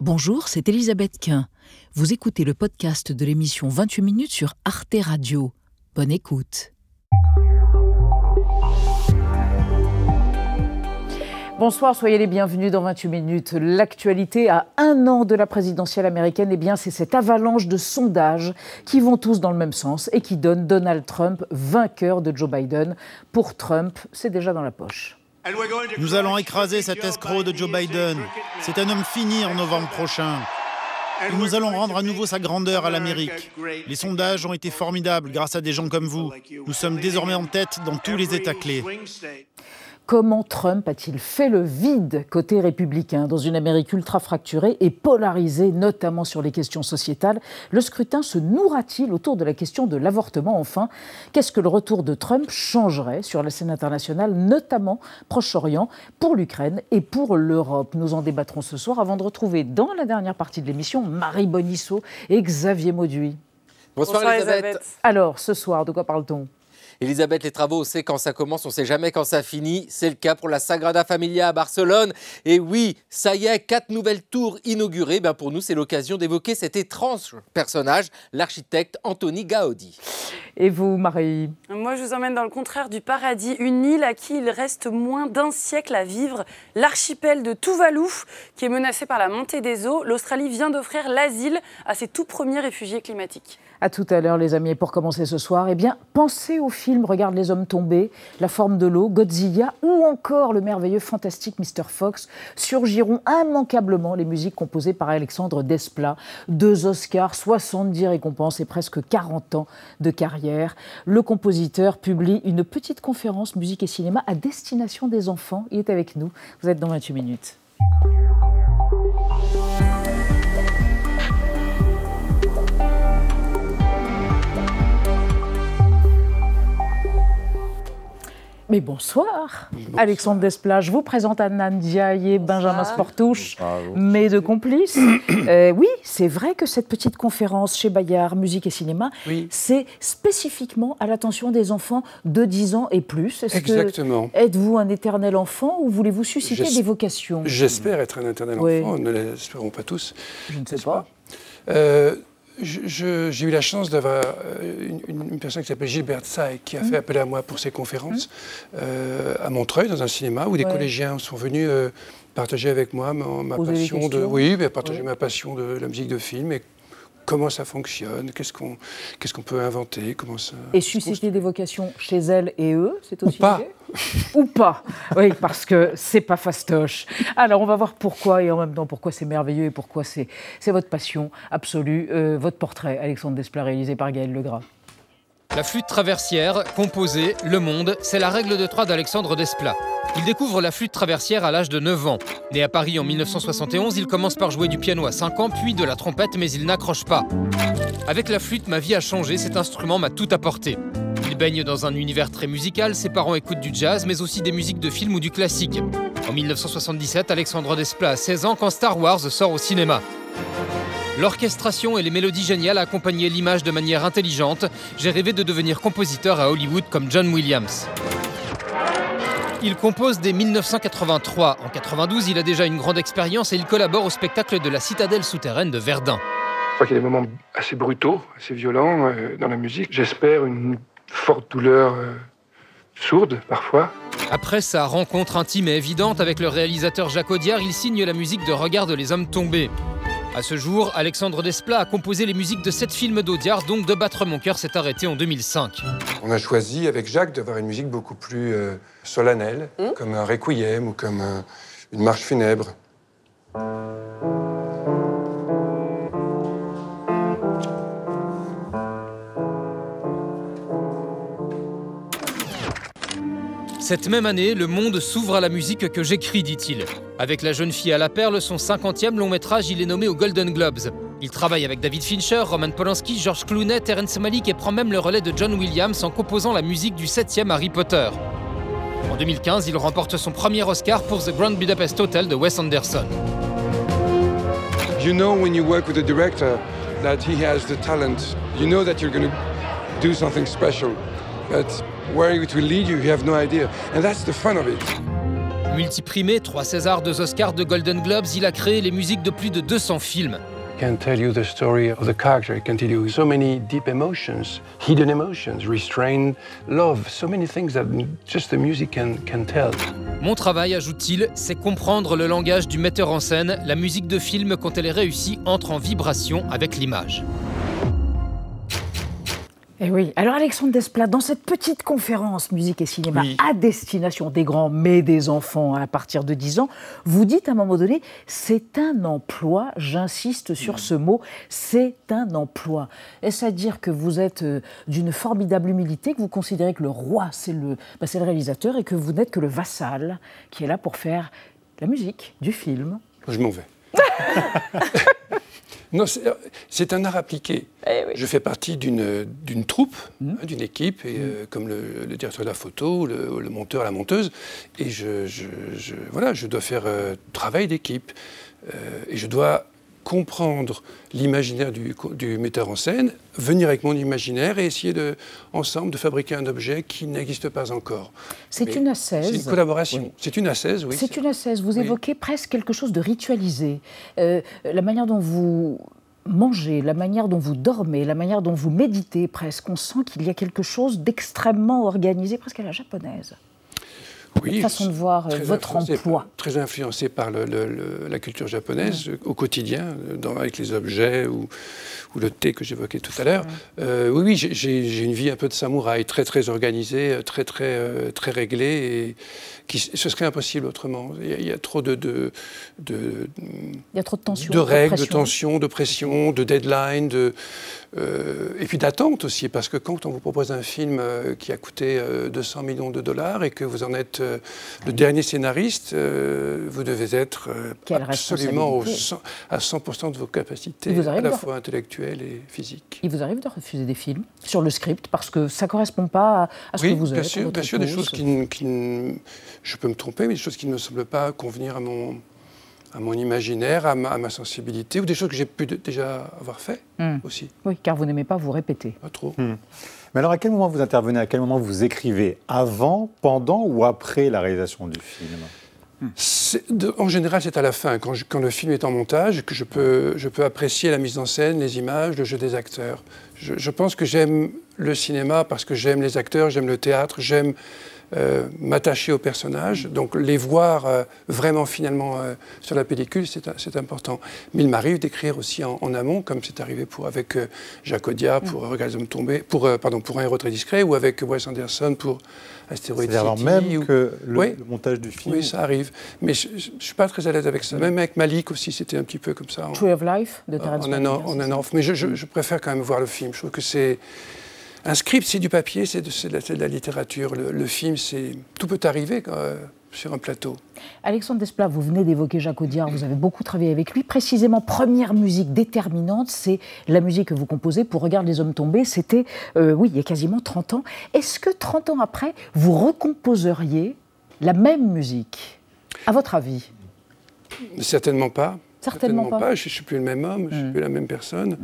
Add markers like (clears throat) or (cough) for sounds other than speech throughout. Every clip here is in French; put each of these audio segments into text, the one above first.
Bonjour, c'est Elisabeth Quint. Vous écoutez le podcast de l'émission 28 minutes sur Arte Radio. Bonne écoute. Bonsoir, soyez les bienvenus dans 28 minutes. L'actualité à un an de la présidentielle américaine, eh bien, c'est cette avalanche de sondages qui vont tous dans le même sens et qui donnent Donald Trump vainqueur de Joe Biden. Pour Trump, c'est déjà dans la poche. Nous allons écraser cet escroc de Joe Biden. C'est un homme fini en novembre prochain. Nous allons rendre à nouveau sa grandeur à l'Amérique. Les sondages ont été formidables grâce à des gens comme vous. Nous sommes désormais en tête dans tous les États clés. Comment Trump a-t-il fait le vide côté républicain dans une Amérique ultra fracturée et polarisée, notamment sur les questions sociétales? Le scrutin se nourra-t-il autour de la question de l'avortement Enfin, qu'est-ce que le retour de Trump changerait sur la scène internationale, notamment Proche-Orient, pour l'Ukraine et pour l'Europe? Nous en débattrons ce soir avant de retrouver dans la dernière partie de l'émission Marie Bonisseau et Xavier Mauduit. Bonsoir, Elisabeth. Alors, ce soir, de quoi parle-t-on? Elisabeth, les travaux, on sait quand ça commence, on sait jamais quand ça finit. C'est le cas pour la Sagrada Familia à Barcelone. Et oui, ça y est, quatre nouvelles tours inaugurées. Ben pour nous, c'est l'occasion d'évoquer cet étrange personnage, l'architecte Anthony Gaudi. Et vous, Marie Moi, je vous emmène dans le contraire du paradis, une île à qui il reste moins d'un siècle à vivre, l'archipel de Tuvalu, qui est menacé par la montée des eaux. L'Australie vient d'offrir l'asile à ses tout premiers réfugiés climatiques. À tout à l'heure, les amis. Et pour commencer ce soir, eh bien, pensez au film Regarde les hommes tombés, La forme de l'eau, Godzilla ou encore le merveilleux fantastique Mr. Fox. Surgiront immanquablement les musiques composées par Alexandre Desplat. Deux Oscars, 70 récompenses et presque 40 ans de carrière. Le compositeur publie une petite conférence musique et cinéma à destination des enfants. Il est avec nous. Vous êtes dans 28 minutes. Mais bonsoir. Alexandre Desplat, je vous présente Anna Ndiaye, Benjamin Sportouche, mes deux complices. (clears throat) Euh, oui, c'est vrai que cette petite conférence chez Bayard, musique et cinéma, c'est spécifiquement à l'attention des enfants de 10 ans et plus. Exactement. Êtes-vous un éternel enfant ou voulez-vous susciter des vocations? J'espère être un éternel enfant, ne l'espérons pas tous. Je ne sais pas? Euh, j'ai eu la chance d'avoir euh, une, personne qui s'appelle Gilbert Say qui a fait mmh. appel à moi pour ses conférences mmh. euh, à Montreuil, dans un cinéma, où des collégiens sont venus euh, partager avec moi ma, passion de, oui, partager ma passion de la musique de film et comment ça fonctionne, qu'est-ce qu'on qu'est-ce qu'on peut inventer, comment ça. Et susciter des vocations chez elles et eux, c'est aussi. Ou pas. Ou pas. Oui, parce que c'est pas fastoche. Alors on va voir pourquoi et en même temps pourquoi c'est merveilleux et pourquoi c'est votre passion absolue. Euh, votre portrait, Alexandre Desplat, réalisé par Gaël Legras. La flûte traversière, composée, le monde, c'est la règle de trois d'Alexandre Desplat. Il découvre la flûte traversière à l'âge de 9 ans. Né à Paris en 1971, il commence par jouer du piano à 5 ans, puis de la trompette, mais il n'accroche pas. Avec la flûte, ma vie a changé, cet instrument m'a tout apporté. Il baigne dans un univers très musical, ses parents écoutent du jazz, mais aussi des musiques de film ou du classique. En 1977, Alexandre Desplat a 16 ans quand Star Wars sort au cinéma. L'orchestration et les mélodies géniales accompagnaient l'image de manière intelligente. J'ai rêvé de devenir compositeur à Hollywood comme John Williams. Il compose dès 1983. En 92, il a déjà une grande expérience et il collabore au spectacle de la citadelle souterraine de Verdun. Je crois qu'il y a des moments assez brutaux, assez violents euh, dans la musique. J'espère une forte douleur euh, sourde parfois. Après sa rencontre intime et évidente avec le réalisateur Jacques Audiard, il signe la musique de Regarde les hommes tombés. À ce jour, Alexandre Desplat a composé les musiques de sept films d'Audiard, donc De battre mon cœur s'est arrêté en 2005. On a choisi avec Jacques d'avoir une musique beaucoup plus euh, solennelle, hmm comme un requiem ou comme une marche funèbre. Cette même année, le monde s'ouvre à la musique que j'écris, dit-il. Avec La jeune fille à la perle, son 50e long métrage, il est nommé aux Golden Globes. Il travaille avec David Fincher, Roman Polanski, George Clooney, Terence Malick et prend même le relais de John Williams en composant la musique du 7e Harry Potter. En 2015, il remporte son premier Oscar pour The Grand Budapest Hotel de Wes Anderson. You know when you work with a director that he has the talent. You know that you're going to do something special. But where it will lead you, you have no idea. And that's the fun of it. Multiprimé, trois Césars, deux Oscars, deux Golden Globes, il a créé les musiques de plus de 200 films. can tell you the story of the character. It can tell you so many deep emotions, hidden emotions, restrained love, so many things that just the music can, can tell. Mon travail, ajoute-t-il, c'est comprendre le langage du metteur en scène. La musique de film, quand elle est réussie, entre en vibration avec l'image. Eh oui. Alors Alexandre Desplat, dans cette petite conférence musique et cinéma Oui. à destination des grands mais des enfants à partir de 10 ans, vous dites à un moment donné, c'est un emploi, j'insiste sur ce mot, c'est un emploi. Est-ce à dire que vous êtes euh, d'une formidable humilité, que vous considérez que le roi c'est le, bah, c'est le réalisateur et que vous n'êtes que le vassal qui est là pour faire la musique du film? Je m'en vais. (laughs) non, c'est c'est un art appliqué. Je fais partie d'une troupe, hein, d'une équipe, et, euh, comme le, le directeur de la photo, le, le monteur, la monteuse, et je, je- je- voilà, je dois faire euh, travail d'équipe, euh, et je dois comprendre l'imaginaire du, metteur en scène, venir avec mon imaginaire et essayer de, ensemble de fabriquer un objet qui n'existe pas encore. C'est une assaise. C'est une collaboration. Oui. C'est une assaise, oui. C'est une assaise. Vous Oui. évoquez presque quelque chose de ritualisé. Euh, la manière dont vous mangez, la manière dont vous dormez, la manière dont vous méditez presque. On sent qu'il y a quelque chose d'extrêmement organisé, presque à la japonaise. Oui, façon de voir, euh, très votre influencé emploi. par- très influencé par le- le- le- la culture japonaise au quotidien, dans- avec les objets ou, ou le thé que j'évoquais tout à l'heure. Euh, oui, oui, j'ai- une vie un peu de samouraï, très très organisée, euh, très très très réglée, et qui, ce serait impossible autrement. Il y a, il y a trop de, de, de, Il y a trop de tension. de règles, de tensions, de pression, de deadline, de, euh, et puis d'attente aussi, parce que quand on vous propose un film euh, qui a coûté euh, 200 millions de dollars et que vous en êtes euh, le dernier scénariste, euh, vous devez être euh, Quelle absolument au responsabilité. 100 à 100% de vos capacités, à la fois intellectuelles et physiques. Il vous arrive de refuser des films sur le script parce que ça ne correspond pas à, à ce oui, que vous bien sûr, votre bien sûr, des choses qui, qui ne- je peux me tromper, mais des choses qui ne me semblent pas convenir à mon, à mon imaginaire, à ma, à ma sensibilité, ou des choses que j'ai pu de- déjà avoir fait Hmm. aussi. Oui, car vous n'aimez pas vous répéter. Pas trop. Mais alors, à quel moment vous intervenez À quel moment vous écrivez? Avant, pendant ou après la réalisation du film? De- en général, c'est à la fin, quand, je- quand le film est en montage, que je peux, je peux apprécier la mise en scène, les images, le jeu des acteurs. Je, je pense que j'aime le cinéma parce que j'aime les acteurs, j'aime le théâtre, j'aime euh, m'attacher aux personnages. Donc les voir euh, vraiment finalement euh, sur la pellicule, c'est important. Mais il m'arrive d'écrire aussi en, en amont, comme c'est arrivé pour, avec euh, Jacques Audiard pour euh, Regarde les hommes tombés, pour, euh, pardon, pour Un héros très discret, ou avec Wes Anderson pour Astéroïde City. avant même ou- que le, Oui. le montage du film. oui, ça arrive. Mais je ne suis pas très à l'aise avec ça. Même avec Malik aussi, c'était un petit peu comme ça. en- Tree of Life de Terrence en hein, en off. Mais je, je- je préfère quand même voir le film. Je trouve que c'est. Un script, c'est du papier, c'est de, la, c'est de la littérature. Le, le film, c'est. Tout peut arriver euh, sur un plateau. Alexandre Desplat, vous venez d'évoquer Jacques Audiard, vous avez beaucoup travaillé avec lui. Précisément, première musique déterminante, c'est la musique que vous composez pour Regarde les hommes tombés. C'était, euh, oui, il y a quasiment 30 ans. Est-ce que 30 ans après, vous recomposeriez la même musique? À votre avis? Certainement pas. Certainement pas. Je ne suis plus le même homme, je ne Mm. suis plus la même personne.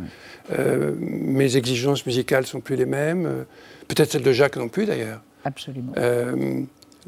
Euh, mes exigences musicales sont plus les mêmes. Peut-être celles de Jacques non plus, d'ailleurs. Absolument. Euh,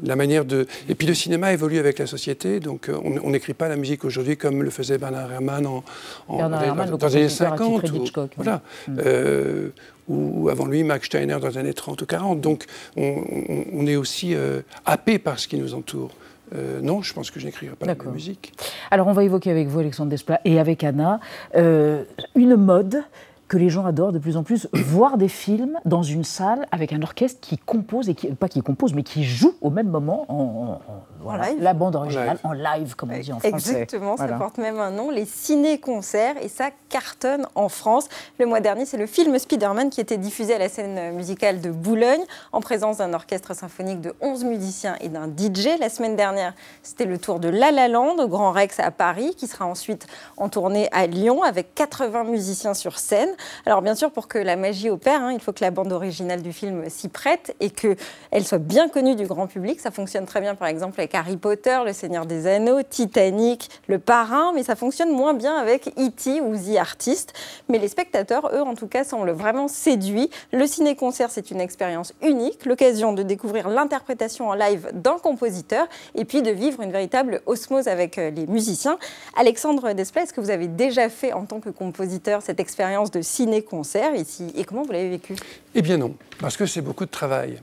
la manière de... Et puis le cinéma évolue avec la société, donc euh, on n'écrit pas la musique aujourd'hui comme le faisait Bernard Herrmann en, en- Bernard dans, Herrmann, dans les années compositeur 50. attitré ou- d'Hitchcock, oui. voilà. Mm. Euh, ou, avant lui, Max Steiner dans les années 30 ou 40. Donc on, on- on est aussi euh, happé par ce qui nous entoure. Euh, non, je pense que je n'écrirai pas même musique. Alors, on va évoquer avec vous, Alexandre Desplat, et avec Anna, euh, une mode que les gens adorent de plus en plus, voir des films dans une salle avec un orchestre qui compose, et qui, pas qui compose, mais qui joue au même moment en, en- en- voilà, live. la bande originale, live. en live, comme on dit en français. Exactement, Voilà. ça porte même un nom, les ciné-concerts, et ça cartonne en France. Le mois dernier, c'est le film Spider-Man qui était diffusé à la scène musicale de Boulogne, en présence d'un orchestre symphonique de 11 musiciens et d'un DJ. La semaine dernière, c'était le tour de La La Land au Grand Rex à Paris, qui sera ensuite en tournée à Lyon avec 80 musiciens sur scène. Alors bien sûr, pour que la magie opère, hein, il faut que la bande originale du film s'y prête et qu'elle soit bien connue du grand public. Ça fonctionne très bien par exemple avec Harry Potter, Le Seigneur des Anneaux, Titanic, Le Parrain, mais ça fonctionne moins bien avec E.T. ou The Artist. Mais les spectateurs, eux en tout cas, semblent vraiment séduits. Le ciné-concert, c'est une expérience unique, l'occasion de découvrir l'interprétation en live d'un compositeur et puis de vivre une véritable osmose avec euh, les musiciens. Alexandre Desplat, est-ce que vous avez déjà fait en tant que compositeur cette expérience de ciné-concert ici et comment vous l'avez vécu? Eh bien non, parce que c'est beaucoup de travail.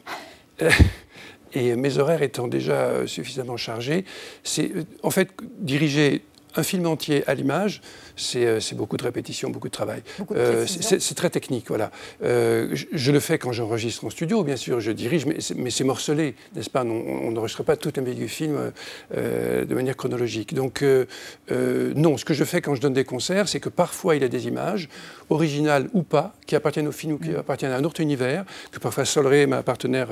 (laughs) Et mes horaires étant déjà suffisamment chargés, c'est en fait diriger un film entier à l'image, c'est euh, beaucoup de répétitions, beaucoup de travail. Euh, c'est très technique, voilà. Euh, je, le fais quand j'enregistre en studio, bien sûr, je dirige, mais c'est morcelé, n'est-ce pas? On n'enregistre pas tout un du film de manière chronologique. Donc, non, ce que je fais quand je donne des concerts, c'est que parfois il y a des images, originales ou pas, qui appartiennent au film ou qui mm. appartiennent à un autre univers, que parfois Solré, ma partenaire,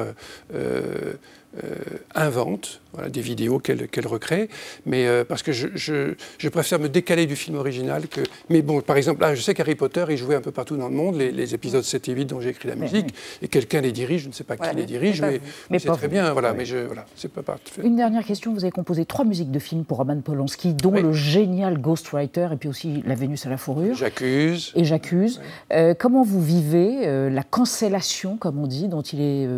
invente voilà, des vidéos qu'elle recrée, mais euh, parce que je, je, préfère me décaler du film original que. Mais bon, par exemple, là, je sais qu'Harry Potter, il jouait un peu partout dans le monde, les, épisodes 7 et 8 dont j'ai écrit la musique, et quelqu'un les dirige, je ne sais pas qui les dirige, mais, mais, c'est très bien, voilà, mais je, voilà, c'est pas parfait. Une dernière question, vous avez composé trois musiques de films pour Roman Polanski, dont le génial Ghostwriter, et puis aussi La Vénus à la fourrure. J'accuse. Et j'accuse. Euh, comment vous vivez euh, la cancellation, comme on dit, dont il est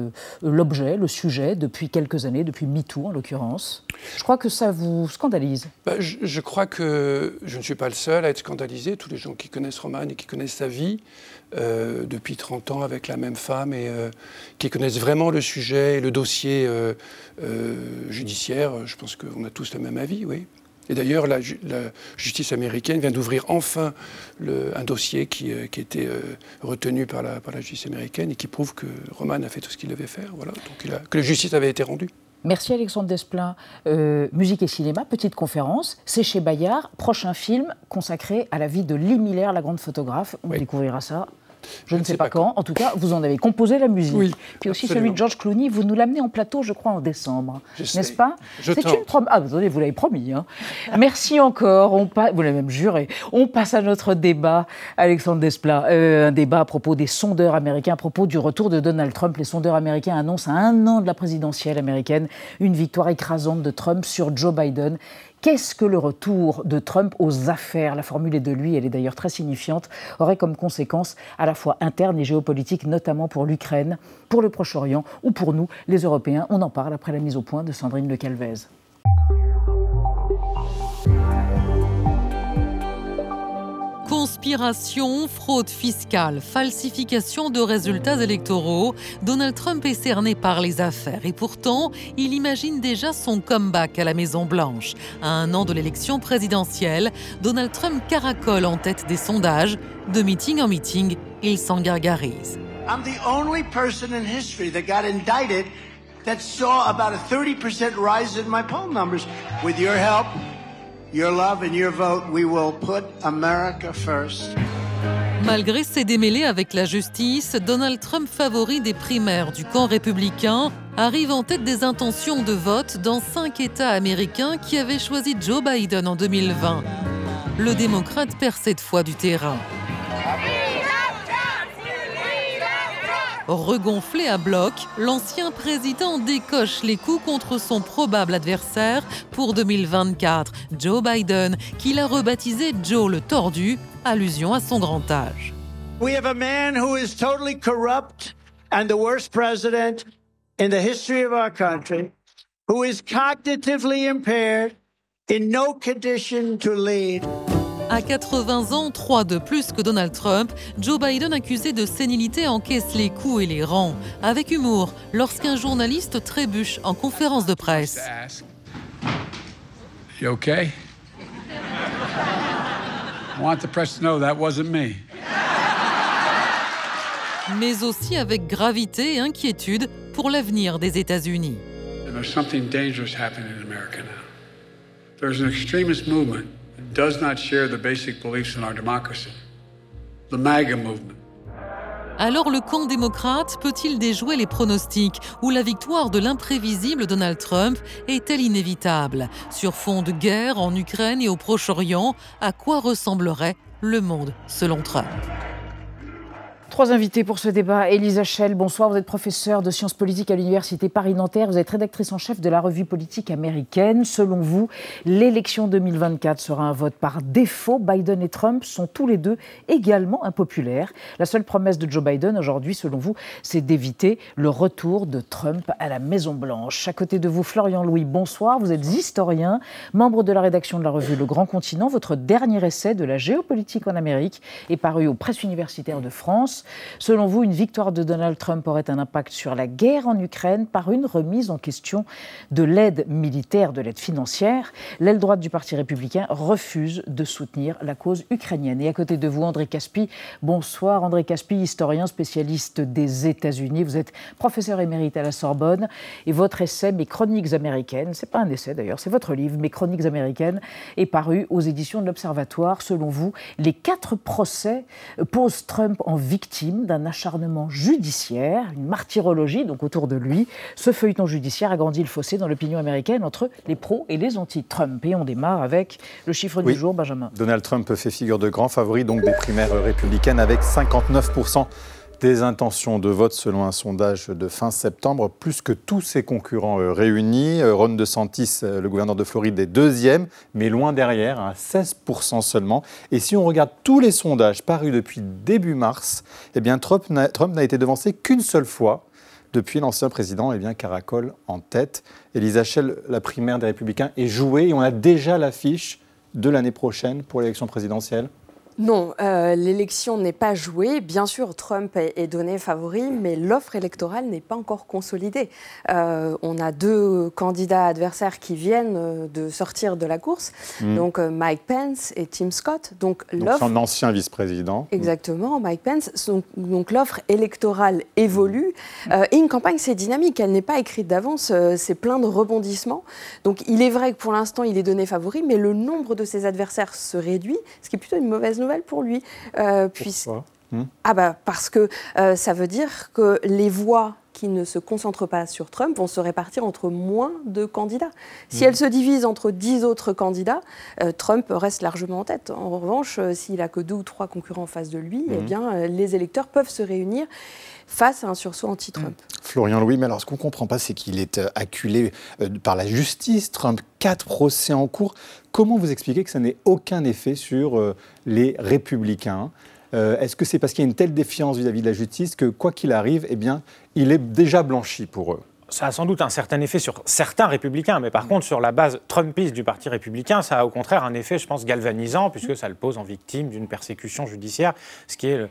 l'objet, le sujet, depuis quelques années, depuis MeToo en l'occurrence je crois que ça vous scandalise. Bah, je, crois que je ne suis pas le seul à être scandalisé. Tous les gens qui connaissent Roman et qui connaissent sa vie euh, depuis 30 ans avec la même femme et euh, qui connaissent vraiment le sujet et le dossier euh, judiciaire, je pense qu'on a tous le même avis, oui. Et d'ailleurs, la, justice américaine vient d'ouvrir enfin un dossier qui, qui était retenu par la, par la, justice américaine et qui prouve que Roman a fait tout ce qu'il devait faire, voilà, donc que la justice avait été rendue. Merci Alexandre Desplein. Euh, musique et cinéma, petite conférence. C'est chez Bayard. Prochain film consacré à la vie de Lee Miller, la grande photographe. On découvrira ça je, ne sais, pas, quand. En tout cas, vous en avez composé la musique. Oui, Puis aussi celui de George Clooney, vous nous l'amenez en plateau, je crois, en décembre. N'est-ce pas? C'est une promesse. Ah, vous l'avez promis. Hein. Merci encore. On Vous l'avez même juré. On passe à notre débat, Alexandre Desplat. Euh, un débat à propos des sondeurs américains, à propos du retour de Donald Trump. Les sondeurs américains annoncent à un an de la présidentielle américaine une victoire écrasante de Trump sur Joe Biden. Qu'est-ce que le retour de Trump aux affaires? La formule est de lui, elle est d'ailleurs très signifiante, aurait comme conséquence à la fois interne et géopolitique, notamment pour l'Ukraine, pour le Proche-Orient ou pour nous, les Européens. On en parle après la mise au point de Sandrine Le Calvez. Conspiration, fraude fiscale, falsification de résultats électoraux, Donald Trump est cerné par les affaires et pourtant, il imagine déjà son comeback à la Maison-Blanche. À un an de l'élection présidentielle, Donald Trump caracole en tête des sondages. De meeting en meeting, il s'en gargarise. I'm the only person in history that got indicted that saw about a 30% rise in my poll numbers. With your help, Malgré ses démêlés avec la justice, Donald Trump, favori des primaires du camp républicain, arrive en tête des intentions de vote dans cinq États américains qui avaient choisi Joe Biden en 2020. Le démocrate perd cette fois du terrain. Regonflé à bloc, l'ancien président décoche les coups contre son probable adversaire pour 2024, Joe Biden, qu'il a rebaptisé Joe le tordu, allusion à son grand âge. We have a man who is totally corrupt and the worst president in the history of our country, who is cognitively impaired, in no condition to lead. À 80 ans, 3 de plus que Donald Trump, Joe Biden accusé de sénilité encaisse les coups et les rangs, avec humour, lorsqu'un journaliste trébuche en conférence de presse. You okay? I want the press to know that wasn't me. Mais aussi avec gravité et inquiétude pour l'avenir des États-Unis. There's something dangerous happening in America now. There's an extremist movement does not share the basic beliefs in our democracy. The MAGA movement. Alors le camp démocrate peut-il déjouer les pronostics ou la victoire de l'imprévisible Donald Trump est-elle inévitable? Sur fond de guerre en Ukraine et au Proche-Orient, à quoi ressemblerait le monde selon Trump? Trois invités pour ce débat. Elisa Schell, bonsoir. Vous êtes professeure de sciences politiques à l'Université Paris-Nanterre. Vous êtes rédactrice en chef de la revue politique américaine. Selon vous, l'élection 2024 sera un vote par défaut. Biden et Trump sont tous les deux également impopulaires. La seule promesse de Joe Biden aujourd'hui, selon vous, c'est d'éviter le retour de Trump à la Maison-Blanche. À côté de vous, Florian Louis, bonsoir. Vous êtes historien, membre de la rédaction de la revue Le Grand Continent. Votre dernier essai de la géopolitique en Amérique est paru aux presses universitaires de France. Selon vous, une victoire de Donald Trump aurait un impact sur la guerre en Ukraine par une remise en question de l'aide militaire, de l'aide financière? L'aile droite du Parti républicain refuse de soutenir la cause ukrainienne. Et à côté de vous, André Caspi. Bonsoir, André Caspi, historien spécialiste des États-Unis. Vous êtes professeur émérite à la Sorbonne et votre essai Mes chroniques américaines, c'est pas un essai d'ailleurs, c'est votre livre Mes chroniques américaines, est paru aux éditions de l'Observatoire. Selon vous, les quatre procès posent Trump en victime d'un acharnement judiciaire, une martyrologie donc autour de lui. Ce feuilleton judiciaire agrandit le fossé dans l'opinion américaine entre les pros et les anti-Trump. Et on démarre avec le chiffre du jour, Benjamin. Donald Trump fait figure de grand favori donc des primaires républicaines avec 59 des intentions de vote selon un sondage de fin septembre, plus que tous ses concurrents euh, réunis. Euh, Ron DeSantis, euh, le gouverneur de Floride, est deuxième, mais loin derrière, à 16% seulement. Et si on regarde tous les sondages parus depuis début mars, eh bien Trump n'a été devancé qu'une seule fois depuis l'ancien président eh bien, caracole en tête. Elisa Schell, la primaire des Républicains est jouée et on a déjà l'affiche de l'année prochaine pour l'élection présidentielle non, euh, l'élection n'est pas jouée. Bien sûr, Trump est, donné favori, mais l'offre électorale n'est pas encore consolidée. Euh, on a deux candidats adversaires qui viennent euh, de sortir de la course, hmm. donc Mike Pence et Tim Scott. Donc, l'offre. Son ancien vice-président. Exactement, Mike Pence. Donc, l'offre électorale évolue. et une campagne, c'est dynamique. Elle n'est pas écrite d'avance. c'est plein de rebondissements. Donc il est vrai que pour l'instant, il est donné favori, mais le nombre de ses adversaires se réduit, ce qui est plutôt une mauvaise nouvelle pour lui. Euh, Pourquoi? Hmm? Ah bah parce que euh, ça veut dire que les voix qui ne se concentrent pas sur Trump vont se répartir entre moins de candidats. Si hmm. elles se divisent entre dix autres candidats, euh, Trump reste largement en tête. En revanche, s'il a que deux ou trois concurrents en face de lui, eh hmm. bien, les électeurs peuvent se réunir face à un sursaut anti-Trump. Florian Louis, mais alors ce qu'on ne comprend pas, c'est qu'il est acculé par la justice. Trump, quatre procès en cours. Comment vous expliquez que ça n'ait aucun effet sur euh, les républicains? Euh, Est-ce que c'est parce qu'il y a une telle défiance vis-à-vis de la justice que, quoi qu'il arrive, eh bien, il est déjà blanchi pour eux? Ça a sans doute un certain effet sur certains républicains, mais par mm. contre, sur la base trumpiste du Parti républicain, ça a au contraire un effet, je pense, galvanisant, puisque ça le pose en victime d'une persécution judiciaire, ce qui est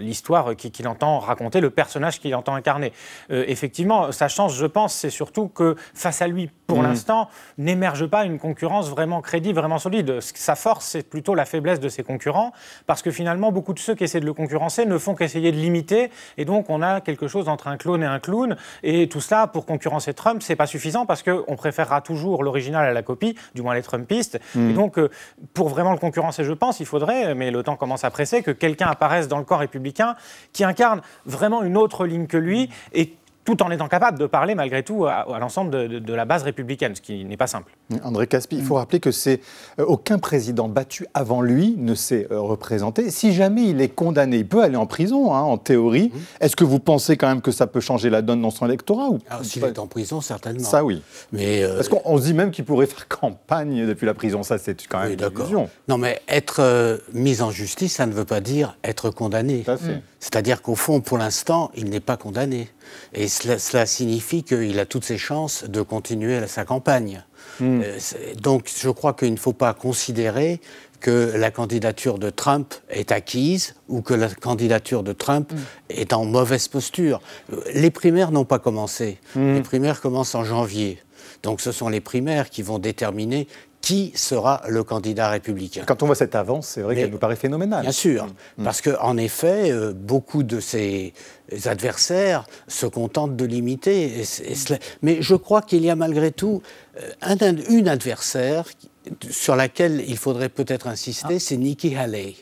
l'histoire qu'il entend raconter, le personnage qu'il entend incarner. Euh, effectivement, sa chance, je pense, c'est surtout que face à lui, pour mm. l'instant, n'émerge pas une concurrence vraiment crédible, vraiment solide. Sa force, c'est plutôt la faiblesse de ses concurrents, parce que finalement, beaucoup de ceux qui essaient de le concurrencer ne font qu'essayer de l'imiter, et donc on a quelque chose entre un clone et un clown, et tout cela, pour concurrencer Trump, c'est pas suffisant parce qu'on préférera toujours l'original à la copie, du moins les Trumpistes. Mm. Et donc, euh, pour vraiment le concurrencer, je pense, il faudrait, mais le temps commence à presser, que quelqu'un apparaisse dans le corps républicain qui incarne vraiment une autre ligne que lui et tout en étant capable de parler malgré tout à, l'ensemble de, la base républicaine, ce qui n'est pas simple. André Caspi, il faut rappeler que c'est euh, aucun président battu avant lui ne s'est euh, représenté. Si jamais il est condamné, il peut aller en prison, hein, en théorie. Est-ce que vous pensez quand même que ça peut changer la donne dans son électorat ou S'il est en prison, certainement. Ça, oui. Mais euh, Parce qu'on se dit même qu'il pourrait faire campagne depuis la prison. Ça, c'est quand même une illusion. Non, mais être mis en justice, ça ne veut pas dire être condamné. C'est-à-dire qu'au fond, pour l'instant, il n'est pas condamné. Et cela, signifie qu'il a toutes ses chances de continuer sa campagne. Hmm. Euh, donc je crois qu'il ne faut pas considérer que la candidature de Trump est acquise ou que la candidature de Trump hmm. est en mauvaise posture. Les primaires n'ont pas commencé. Hmm. Les primaires commencent en janvier. Donc ce sont les primaires qui vont déterminer qui sera le candidat républicain. Quand on voit cette avance, c'est vrai qu'elle nous paraît phénoménale. Bien sûr, mm. parce qu'en effet, euh, beaucoup de ses adversaires se contentent de l'imiter. Mais je crois qu'il y a malgré tout euh, un, une adversaire sur laquelle il faudrait peut-être insister, ah. c'est Nikki Haley.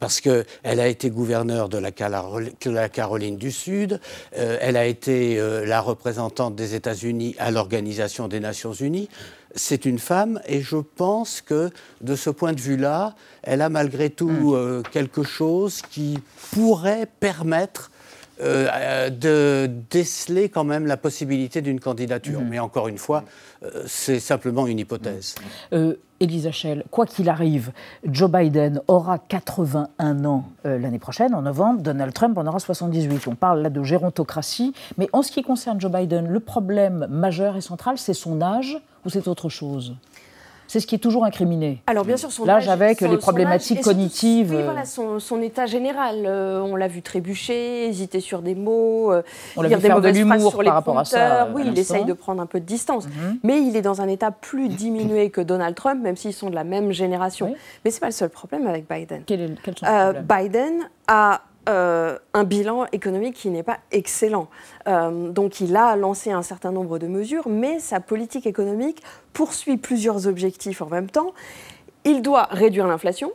Parce qu'elle a été gouverneure de la, Caroline du Sud, euh, elle a été euh, la représentante des États-Unis à l'Organisation des Nations Unies. C'est une femme et je pense que de ce point de vue-là, elle a malgré tout hmm. euh, quelque chose qui pourrait permettre euh, de déceler quand même la possibilité d'une candidature. Mm. Mais encore une fois, euh, c'est simplement une hypothèse. Euh, Elisa Schell, quoi qu'il arrive, Joe Biden aura 81 ans euh, l'année prochaine, en novembre, Donald Trump en aura 78. On parle là de gérontocratie, mais en ce qui concerne Joe Biden, le problème majeur et central, c'est son âge ou c'est autre chose? C'est ce qui est toujours incriminé. Alors bien sûr, son l'âge avec les problématiques cognitives. oui, voilà, son, état général. Euh, on l'a vu trébucher, hésiter sur des mots, euh, on l'a vu faire de l'humour par rapport à ça. Oui, il essaye de prendre un peu de distance, mhm. mais il est dans un état plus diminué que Donald Trump, même s'ils sont de la même génération. Mais c'est pas le seul problème avec Biden. Quel est, quel euh, Biden a euh, un bilan économique qui n'est pas excellent. Euh, donc il a lancé un certain nombre de mesures, mais sa politique économique poursuit plusieurs objectifs en même temps. Il doit réduire l'inflation,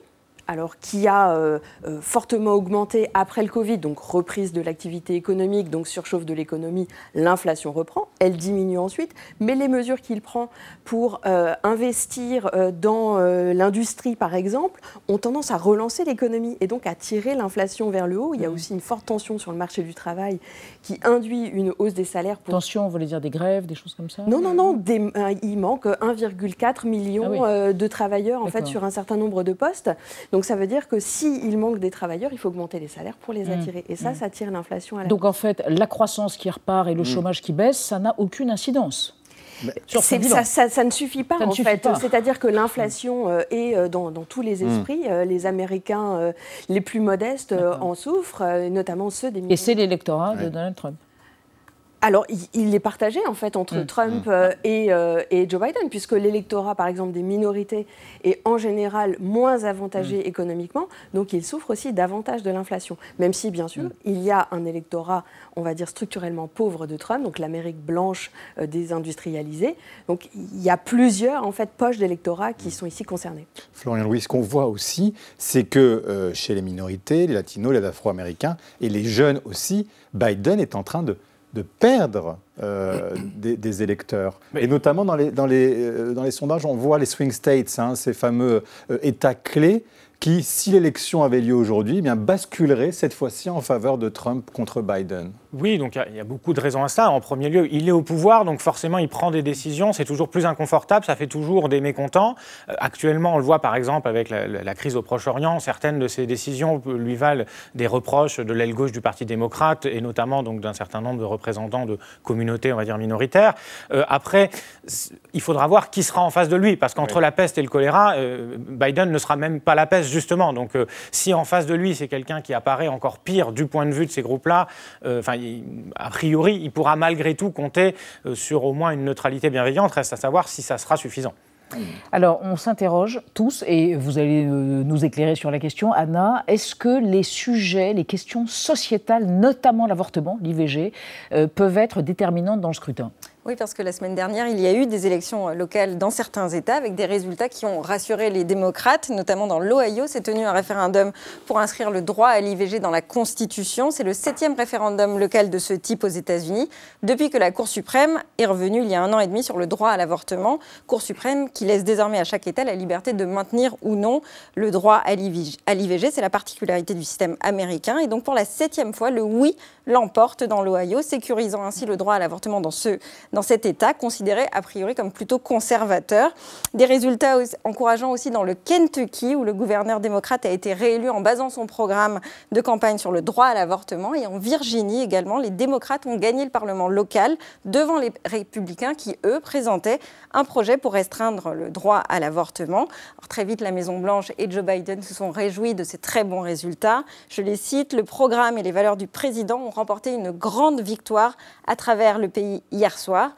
alors qui a euh, euh, fortement augmenté après le Covid, donc reprise de l'activité économique, donc surchauffe de l'économie, l'inflation reprend, elle diminue ensuite, mais les mesures qu'il prend pour euh, investir dans l'industrie, par exemple, ont tendance à relancer l'économie et donc à tirer l'inflation vers le haut. Il y a mmh. aussi une forte tension sur le marché du travail qui induit une hausse des salaires. Pour... Tension, on voulait dire des grèves, des choses comme ça? Non, non, non, il manque 1,4 million ah de travailleurs en fait sur un certain nombre de postes. Donc ça veut dire que s'il manque des travailleurs, il faut augmenter les salaires pour les mmh. attirer. Et ça, mmh. ça tire l'inflation à la Donc en fait, la croissance qui repart et le mmh. chômage qui baisse, ça n'a aucune incidence. Sur ça, ça, ça, ne suffit pas en fait. C'est-à-dire que l'inflation euh, est euh, dans, tous les esprits. Euh, les Américains les plus modestes en souffrent, notamment ceux des. Et c'est l'électorat de Donald Trump alors, il, est partagé en fait entre mm. Trump mm. Euh, euh, et, Joe Biden, puisque l'électorat, par exemple, des minorités est en général moins avantagé mm. économiquement, donc il souffre aussi davantage de l'inflation. Même si, bien sûr, il y a un électorat, on va dire, structurellement pauvre de Trump, donc l'Amérique blanche euh, désindustrialisée. Donc, il y a plusieurs en fait poches d'électorat qui sont ici concernées. Florian Louis, ce qu'on voit aussi, c'est que chez les minorités, les latinos, les afro-américains et les jeunes aussi, Biden est en train de de perdre euh, des, électeurs. Et notamment dans les, dans, les, euh, dans les sondages, on voit les swing states, hein, ces fameux euh, États clés qui, si l'élection avait lieu aujourd'hui, eh bien basculerait cette fois-ci en faveur de Trump contre Biden. Oui, donc il y, a beaucoup de raisons à ça. En premier lieu, il est au pouvoir, donc forcément il prend des décisions, c'est toujours plus inconfortable, ça fait toujours des mécontents. Euh, actuellement, on le voit par exemple avec la, crise au Proche-Orient, certaines de ces décisions lui valent des reproches de l'aile gauche du Parti démocrate et notamment donc d'un certain nombre de représentants de communautés, on va dire minoritaires. Euh, après, il faudra voir qui sera en face de lui, parce qu'entre la peste et le choléra, euh, Biden ne sera même pas la peste justement. Donc, si en face de lui, c'est quelqu'un qui apparaît encore pire du point de vue de ces groupes-là, euh, a priori, il pourra malgré tout compter euh, sur au moins une neutralité bienveillante. Reste à savoir si ça sera suffisant. Alors, on s'interroge tous, et vous allez nous éclairer sur la question, Anna, est-ce que les sujets, les questions sociétales, notamment l'avortement, l'IVG, peuvent être déterminantes dans le scrutin? Oui, parce que la semaine dernière, il y a eu des élections locales dans certains États avec des résultats qui ont rassuré les démocrates, notamment dans l'Ohio. C'est tenu un référendum pour inscrire le droit à l'IVG dans la Constitution. C'est le septième référendum local de ce type aux États-Unis depuis que la Cour suprême est revenue il y a un an et demi sur le droit à l'avortement. Cour suprême qui laisse désormais à chaque État la liberté de maintenir ou non le droit à l'IVG. C'est la particularité du système américain. Et donc pour la septième fois, le oui l'emporte dans l'Ohio, sécurisant ainsi le droit à l'avortement dans ce dans cet État, considéré a priori comme plutôt conservateur. Des résultats encourageants aussi dans le Kentucky, où le gouverneur démocrate a été réélu en basant son programme de campagne sur le droit à l'avortement. Et en Virginie également, les démocrates ont gagné le Parlement local devant les républicains qui, eux, présentaient un projet pour restreindre le droit à l'avortement. Très vite, la Maison-Blanche et Joe Biden se sont réjouis de ces très bons résultats. Je les cite, le programme et les valeurs du président ont remporté une grande victoire à travers le pays hier soir.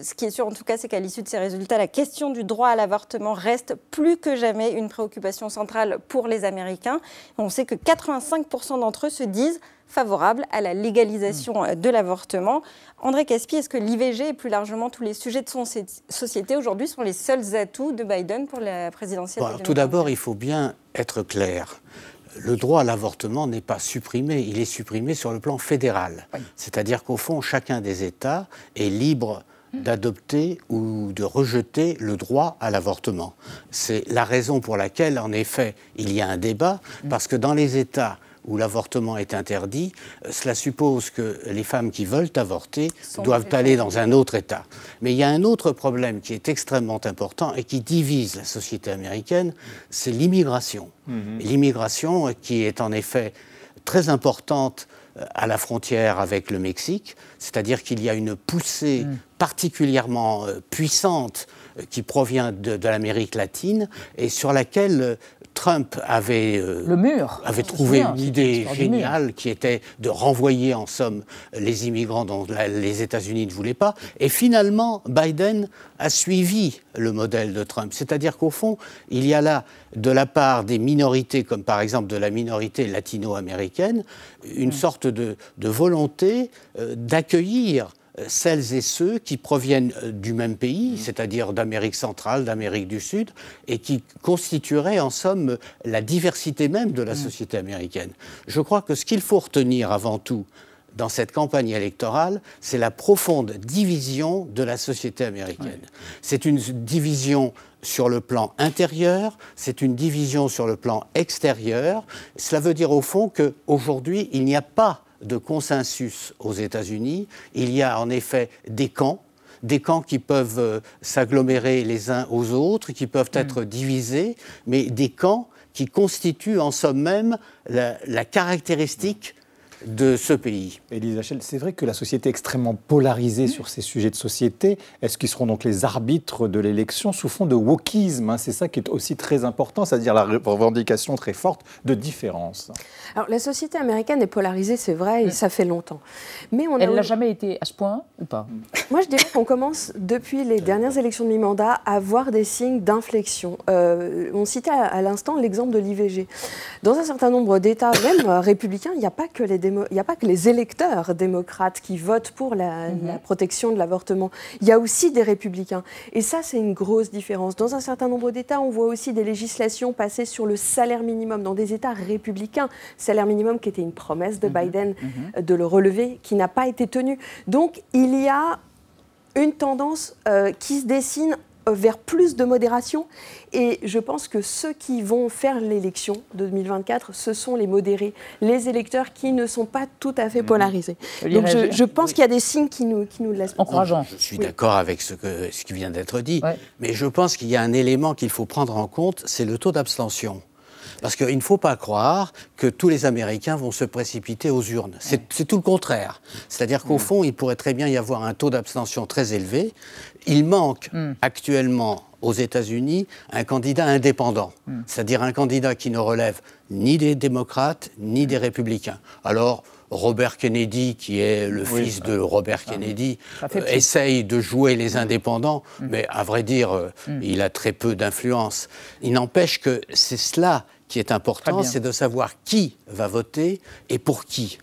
Ce qui est sûr en tout cas, c'est qu'à l'issue de ces résultats, la question du droit à l'avortement reste plus que jamais une préoccupation centrale pour les Américains. On sait que 85% d'entre eux se disent favorables à la légalisation euh, de l'avortement. André Caspi, est-ce que l'IVG et plus largement tous les sujets de son société aujourd'hui sont les seuls atouts de Biden pour la présidentielle Tout d'abord, il faut bien être clair le droit à l'avortement n'est pas supprimé, il est supprimé sur le plan fédéral. C'est-à-dire qu'au fond, chacun des États est libre d'adopter ou de rejeter le droit à l'avortement. C'est la raison pour laquelle, en effet, il y a un débat, parce que dans les États où l'avortement est interdit, euh, cela suppose que les femmes qui veulent avorter doivent aller dans un autre État. Mais il y a un autre problème qui est extrêmement important et qui divise la société américaine, c'est l'immigration. Mhm. L'immigration qui est en effet très importante euh, à la frontière avec le Mexique, c'est-à-dire qu'il y a une poussée mhm. particulièrement euh, puissante qui provient de, de l'Amérique latine et sur laquelle Trump avait, euh, le mur. avait trouvé une idée géniale qui était de renvoyer en somme les immigrants dont les États-Unis ne voulaient pas. Et finalement, Biden a suivi le modèle de Trump. C'est-à-dire qu'au fond, il y a là, de la part des minorités, comme par exemple de la minorité latino-américaine, une mm. sorte de, de volonté euh, d'accueillir celles et ceux qui proviennent euh, du même pays, mmh. c'est-à-dire d'Amérique centrale, d'Amérique du Sud, et qui constitueraient en somme la diversité même de la mmh. société américaine. Je crois que ce qu'il faut retenir avant tout dans cette campagne électorale, c'est la profonde division de la société américaine. C'est une division sur le plan intérieur, c'est une division sur le plan extérieur. Cela veut dire au fond qu'aujourd'hui, il n'y a pas de consensus aux États-Unis. Il y a en effet des camps des camps qui peuvent euh, s'agglomérer les uns aux autres, qui peuvent mm. être divisés, mais des camps qui constituent en somme même la, caractéristique de ce pays. Élise Hachel, c'est vrai que la société est extrêmement polarisée sur ces sujets de société. Est-ce qu'ils seront donc les arbitres de l'élection sous fond de wokisme hein? C'est ça qui est aussi très important, c'est-à-dire la revendication très forte de différence. Alors la société américaine est polarisée, c'est vrai, et ça fait longtemps. Mais on Elle n'a jamais été à ce point ou pas? Moi, je dirais qu'on commence depuis les dernières élections de mi-mandat à voir des signes d'inflexion. Euh, on citait à, l'instant l'exemple de l'IVG. Dans un certain nombre d'États, même euh, républicains, il n'y a pas que les il n'y a pas que les électeurs démocrates qui votent pour la, mhm. protection de l'avortement. Il y a aussi des républicains. Et ça, c'est une grosse différence. Dans un certain nombre d'États, on voit aussi des législations passer sur le salaire minimum dans des États républicains. Salaire minimum qui était une promesse de mhm. Biden mhm. de le relever, qui n'a pas été tenue. Donc, il y a une tendance euh, qui se dessine vers plus de modération. Et je pense que ceux qui vont faire l'élection de 2024, ce sont les modérés, les électeurs qui ne sont pas tout à fait mmh. polarisés. Donc je, pense qu'il y a des signes qui nous, qui nous laissent encourageants. Je suis d'accord avec ce, que, ce qui vient d'être dit, mais je pense qu'il y a un élément qu'il faut prendre en compte, c'est le taux d'abstention. Parce qu'il ne faut pas croire que tous les Américains vont se précipiter aux urnes. C'est tout le contraire. C'est-à-dire qu'au mmh. fond, il pourrait très bien y avoir un taux d'abstention très élevé, il manque hmm. actuellement aux États-Unis un candidat indépendant, hmm. c'est-à-dire un candidat qui ne relève ni des démocrates ni des républicains. Alors, Robert Kennedy, qui est le fils de Robert Kennedy, euh, essaye de jouer les indépendants, mais à vrai dire, euh, il a très peu d'influence. Il n'empêche que c'est cela qui est important, c'est de savoir qui va voter et pour qui.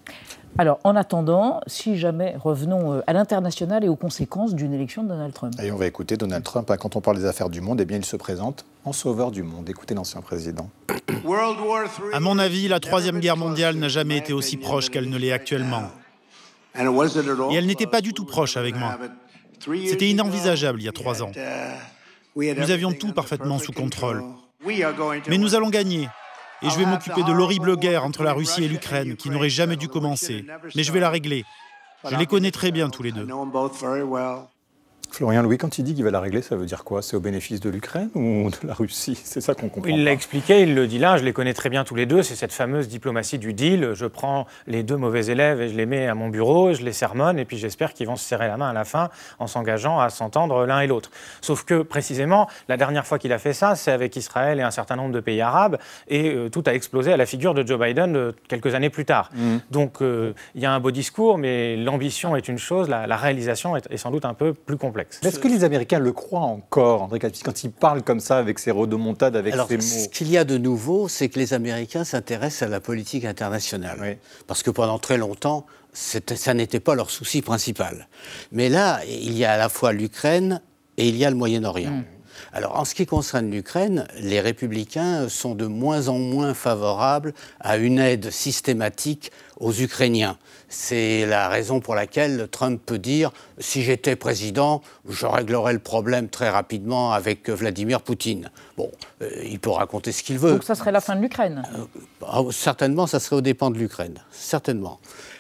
Alors, en attendant, si jamais revenons euh, à l'international et aux conséquences d'une élection de Donald Trump. Et on va écouter Donald Trump. Hein, quand on parle des affaires du monde, eh bien, il se présente en sauveur du monde. Écoutez l'ancien président. À mon avis, la Troisième Guerre mondiale n'a jamais été aussi proche qu'elle ne l'est actuellement. Et elle n'était pas du tout proche avec moi. C'était inenvisageable il y a trois ans. Nous avions tout parfaitement sous contrôle. Mais nous allons gagner. Et je vais m'occuper de l'horrible guerre entre la Russie et l'Ukraine qui n'aurait jamais dû commencer. Mais je vais la régler. Je les connais très bien tous les deux. Florian Louis, quand il dit qu'il va la régler, ça veut dire quoi? C'est au bénéfice de l'Ukraine ou de la Russie? C'est ça qu'on comprend. Il l'a expliqué, il le dit là, je les connais très bien tous les deux. C'est cette fameuse diplomatie du deal. Je prends les deux mauvais élèves et je les mets à mon bureau, je les sermonne et puis j'espère qu'ils vont se serrer la main à la fin en s'engageant à s'entendre l'un et l'autre. Sauf que précisément, la dernière fois qu'il a fait ça, c'est avec Israël et un certain nombre de pays arabes et euh, tout a explosé à la figure de Joe Biden euh, quelques années plus tard. Mmh. Donc euh, il y a un beau discours, mais l'ambition est une chose, la, réalisation est, est, sans doute un peu plus compliquée. Complexe. Est-ce que les Américains le croient encore, André quand ils parlent comme ça, avec ces rodomontades, avec ces mots Ce qu'il y a de nouveau, c'est que les Américains s'intéressent à la politique internationale. Parce que pendant très longtemps, ça n'était pas leur souci principal. Mais là, il y a à la fois l'Ukraine et il y a le Moyen-Orient. Hmm. Alors, en ce qui concerne l'Ukraine, les républicains sont de moins en moins favorables à une aide systématique aux Ukrainiens. C'est la raison pour laquelle Trump peut dire si j'étais président, je réglerais le problème très rapidement avec Vladimir Poutine. Bon, euh, il peut raconter ce qu'il veut. Donc ça serait la fin de l'Ukraine euh, ah, Certainement, ça serait aux dépens de l'Ukraine. Certainement.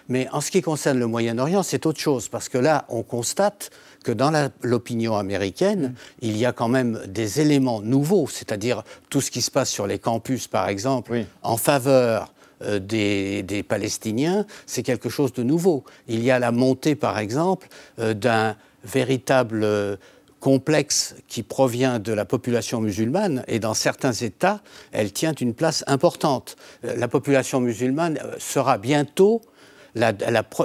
Mais en ce qui concerne le Moyen-Orient, c'est autre chose, parce que là, on constate que dans l'opinion américaine, mm. il y a quand même des éléments nouveaux, c'est-à-dire tout ce qui se passe sur les campus, par exemple, en faveur euh, des, Palestiniens, c'est quelque chose de nouveau. Il y a la montée, par exemple, euh, d'un véritable euh, complexe qui provient de la population musulmane et dans certains États, elle tient une place importante. La population musulmane sera bientôt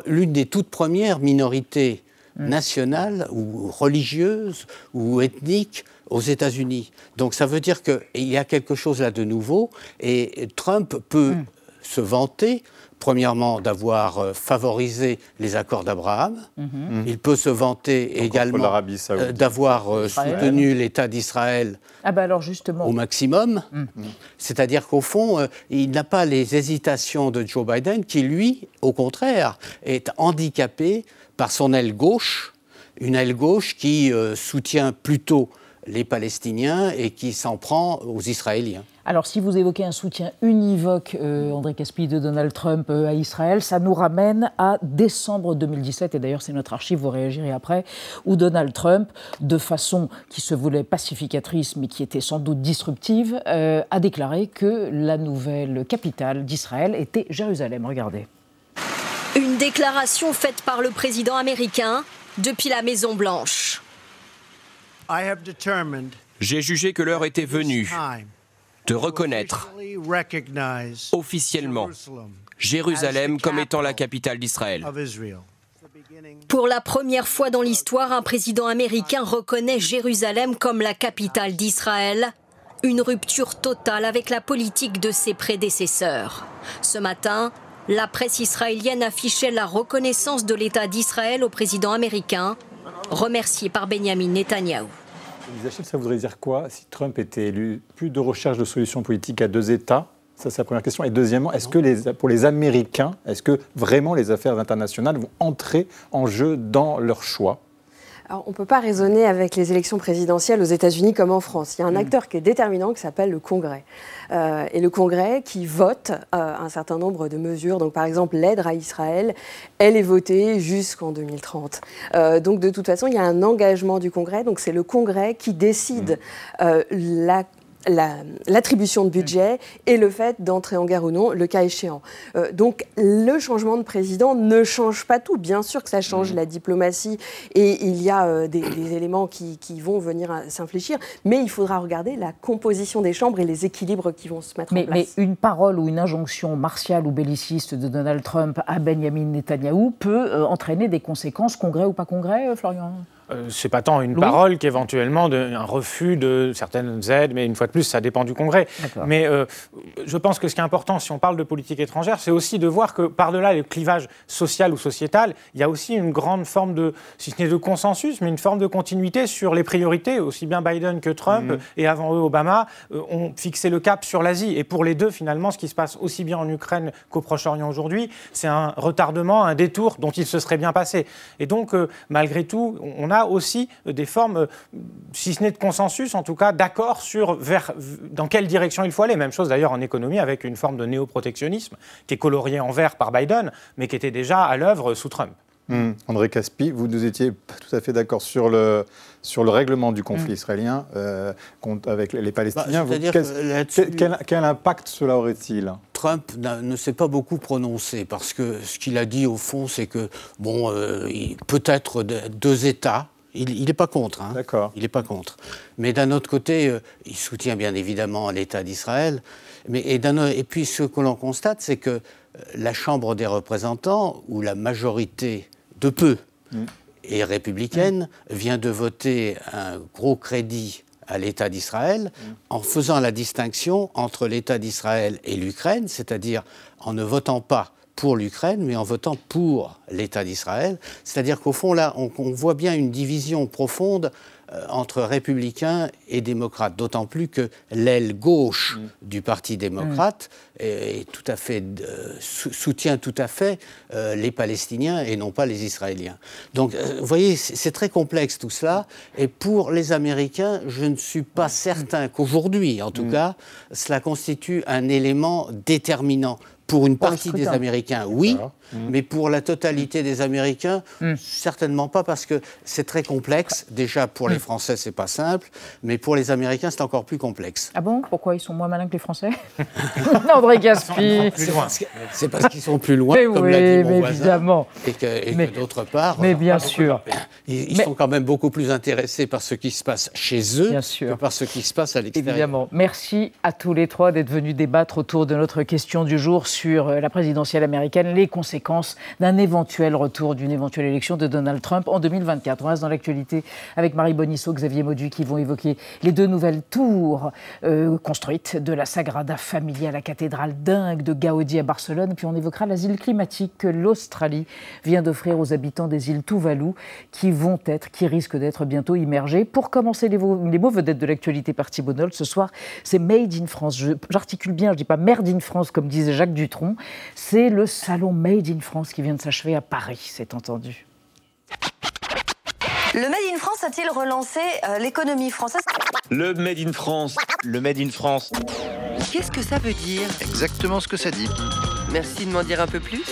l'une des toutes premières minorités Mm. nationale ou religieuse ou ethnique aux États-Unis. Donc ça veut dire qu'il y a quelque chose là de nouveau et Trump peut mm. se vanter premièrement d'avoir euh, favorisé les accords d'Abraham. Mm-hmm. Il peut se vanter également euh, d'avoir euh, soutenu l'État d'Israël ah bah au maximum. Mm. C'est-à-dire qu'au fond, il n'a pas les hésitations de Joe Biden qui, lui, au contraire, est handicapé par son aile gauche, une aile gauche qui euh, soutient plutôt les Palestiniens et qui s'en prend aux Israéliens. Alors, si vous évoquez un soutien univoque, euh, André Caspi, de Donald Trump euh, à Israël, ça nous ramène à décembre 2017, et d'ailleurs c'est notre archive, vous réagirez après, où Donald Trump, de façon qui se voulait pacificatrice, mais qui était sans doute disruptive, a déclaré que la nouvelle capitale d'Israël était Jérusalem. Regardez. Une déclaration faite par le président américain depuis la Maison Blanche. J'ai jugé que l'heure était venue de reconnaître officiellement Jérusalem comme étant la capitale d'Israël. Pour la première fois dans l'histoire, un président américain reconnaît Jérusalem comme la capitale d'Israël. Une rupture totale avec la politique de ses prédécesseurs. Ce matin, la presse israélienne affichait la reconnaissance de l'État d'Israël au président américain, remercié par Benjamin Netanyahou. ça voudrait dire quoi si Trump était élu? Plus de recherche de solutions politiques à deux États? Ça, c'est la première question. Et deuxièmement, est-ce que les, pour les Américains, est-ce que vraiment les affaires internationales vont entrer en jeu dans leur choix? On ne peut pas raisonner avec les élections présidentielles aux États-Unis comme en France. Il y a un mm. acteur qui est déterminant qui s'appelle le Congrès. Euh, et le Congrès qui vote euh, un certain nombre de mesures. Donc, par exemple, l'aide à Israël, elle est votée jusqu'en 2030. Euh, donc, de toute façon, il y a un engagement du Congrès. Donc, c'est le Congrès qui décide mm. la l'attribution de budget et le fait d'entrer en guerre ou non, le cas échéant. Euh, donc le changement de président ne change pas tout. Bien sûr que ça change mmh. la diplomatie et il y a euh, des, éléments qui, vont venir s'infléchir, mais il faudra regarder la composition des chambres et les équilibres qui vont se mettre en place. Mais une parole ou une injonction martiale ou belliciste de Donald Trump à Benjamin Netanyahou peut euh, entraîner des conséquences, congrès ou pas congrès, Florian? Euh, c'est pas tant une parole qu'éventuellement un refus de certaines aides, mais une fois de plus, ça dépend du Congrès. Mais euh, je pense que ce qui est important, si on parle de politique étrangère, c'est aussi de voir que par-delà le clivage social ou sociétal, il y a aussi une grande forme de, si ce n'est de consensus, mais une forme de continuité sur les priorités. Aussi bien Biden que Trump, mhm. et avant eux Obama, euh, ont fixé le cap sur l'Asie. Et pour les deux, finalement, ce qui se passe aussi bien en Ukraine qu'au Proche-Orient aujourd'hui, c'est un retardement, un détour dont il se serait bien passé. Et donc, malgré tout, on a aussi des formes, si ce n'est de consensus, en tout cas d'accord sur vers, dans quelle direction il faut aller. Même chose d'ailleurs en économie avec une forme de néoprotectionnisme qui est coloriée en vert par Biden, mais qui était déjà à l'œuvre sous Trump. Hmm. André Caspi, vous nous étiez pas tout à fait d'accord sur le, sur le règlement du conflit hmm. israélien euh, avec les Palestiniens. Bah, quel, quel, impact cela aurait-il? Trump ne s'est pas beaucoup prononcé parce que ce qu'il a dit au fond, c'est que bon, euh, peut-être deux États il n'est pas contre. Hein. D'accord. Il n'est pas contre. Mais d'un autre côté, euh, il soutient bien évidemment l'État d'Israël. Mais, et, et, puis ce que l'on constate, c'est que euh, la Chambre des représentants, où la majorité de peu mm. et républicaine vient de voter un gros crédit à l'État d'Israël en faisant la distinction entre l'État d'Israël et l'Ukraine, c'est-à-dire en ne votant pas pour l'Ukraine, mais en votant pour l'État d'Israël. C'est-à-dire qu'au fond, là, on, voit bien une division profonde entre républicains et démocrates, d'autant plus que l'aile gauche mm. du Parti démocrate mm. est, tout à fait, euh, soutient tout à fait euh, les Palestiniens et non pas les Israéliens. Donc, vous voyez, c'est très complexe tout cela. Et pour les Américains, je ne suis pas certain qu'aujourd'hui, en tout mm. cas, cela constitue un élément déterminant pour une partie des Américains, oui, mm. mais pour la totalité des Américains, mm. certainement pas, parce que c'est très complexe. Déjà, pour les mm. Français, c'est pas simple, mais pour les Américains, c'est encore plus complexe. Ah bon? Pourquoi ils sont moins malins que les Français? (laughs) André Gaspi C'est parce qu'ils sont plus loin, comme oui, l'a dit mon voisin, évidemment. et que, d'autre part, mais bien sûr, ils, sont quand même beaucoup plus intéressés par ce qui se passe chez eux que par ce qui se passe à l'extérieur. Évidemment. Merci à tous les trois d'être venus débattre autour de notre question du jour sur euh, la présidentielle américaine, les conséquences d'un éventuel retour, d'une éventuelle élection de Donald Trump en 2024. On reste dans l'actualité avec Marie Bonisso, Xavier Maudu qui vont évoquer les deux nouvelles tours euh, construites de la Sagrada Familia, la cathédrale dingue de Gaudi à Barcelone. Puis on évoquera l'asile climatique que l'Australie vient d'offrir aux habitants des îles Tuvalu qui vont être, qui risquent d'être bientôt immergés. Pour commencer les, mots vedettes de l'actualité partie Bonol, ce soir, c'est Made in France. J'articule bien, je ne dis pas Merde in France comme disait Jacques Dutronc. C'est le salon Made in France qui vient de s'achever à Paris, c'est entendu. Le Made in France a-t-il relancé euh, l'économie française? Le Made in France, le Made in France. Qu'est-ce que ça veut dire? Exactement ce que ça dit. Merci de m'en dire un peu plus.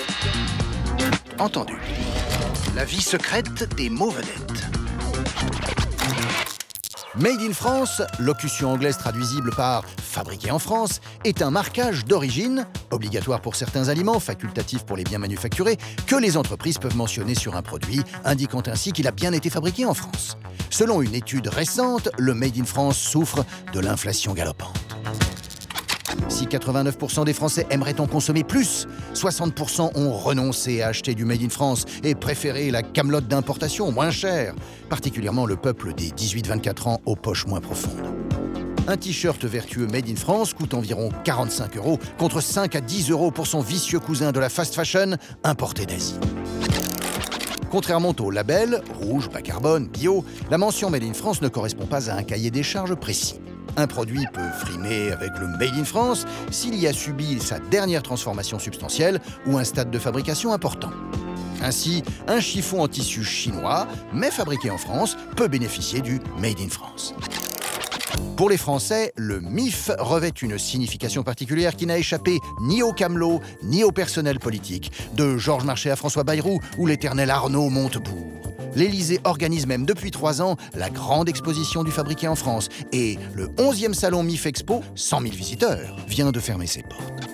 Entendu. La vie secrète des mots vedettes. Made in France, locution anglaise traduisible par fabriqué en France, est un marquage d'origine, obligatoire pour certains aliments, facultatif pour les biens manufacturés, que les entreprises peuvent mentionner sur un produit, indiquant ainsi qu'il a bien été fabriqué en France. Selon une étude récente, le Made in France souffre de l'inflation galopante. Si 89% des Français aimeraient en consommer plus, 60% ont renoncé à acheter du Made in France et préféré la camelote d'importation moins chère, particulièrement le peuple des 18-24 ans aux poches moins profondes. Un t-shirt vertueux Made in France coûte environ 45 euros contre 5 à 10 euros pour son vicieux cousin de la fast fashion importé d'Asie. Contrairement au label, rouge, bas carbone, bio, la mention Made in France ne correspond pas à un cahier des charges précis. Un produit peut frimer avec le Made in France s'il y a subi sa dernière transformation substantielle ou un stade de fabrication important. Ainsi, un chiffon en tissu chinois, mais fabriqué en France, peut bénéficier du Made in France. Pour les Français, le MIF revêt une signification particulière qui n'a échappé ni au Camelot, ni au personnel politique, de Georges Marchais à François Bayrou ou l'éternel Arnaud Montebourg. L'Élysée organise même depuis trois ans la grande exposition du fabriqué en France et le 11e salon MIF Expo, 100 000 visiteurs, vient de fermer ses portes.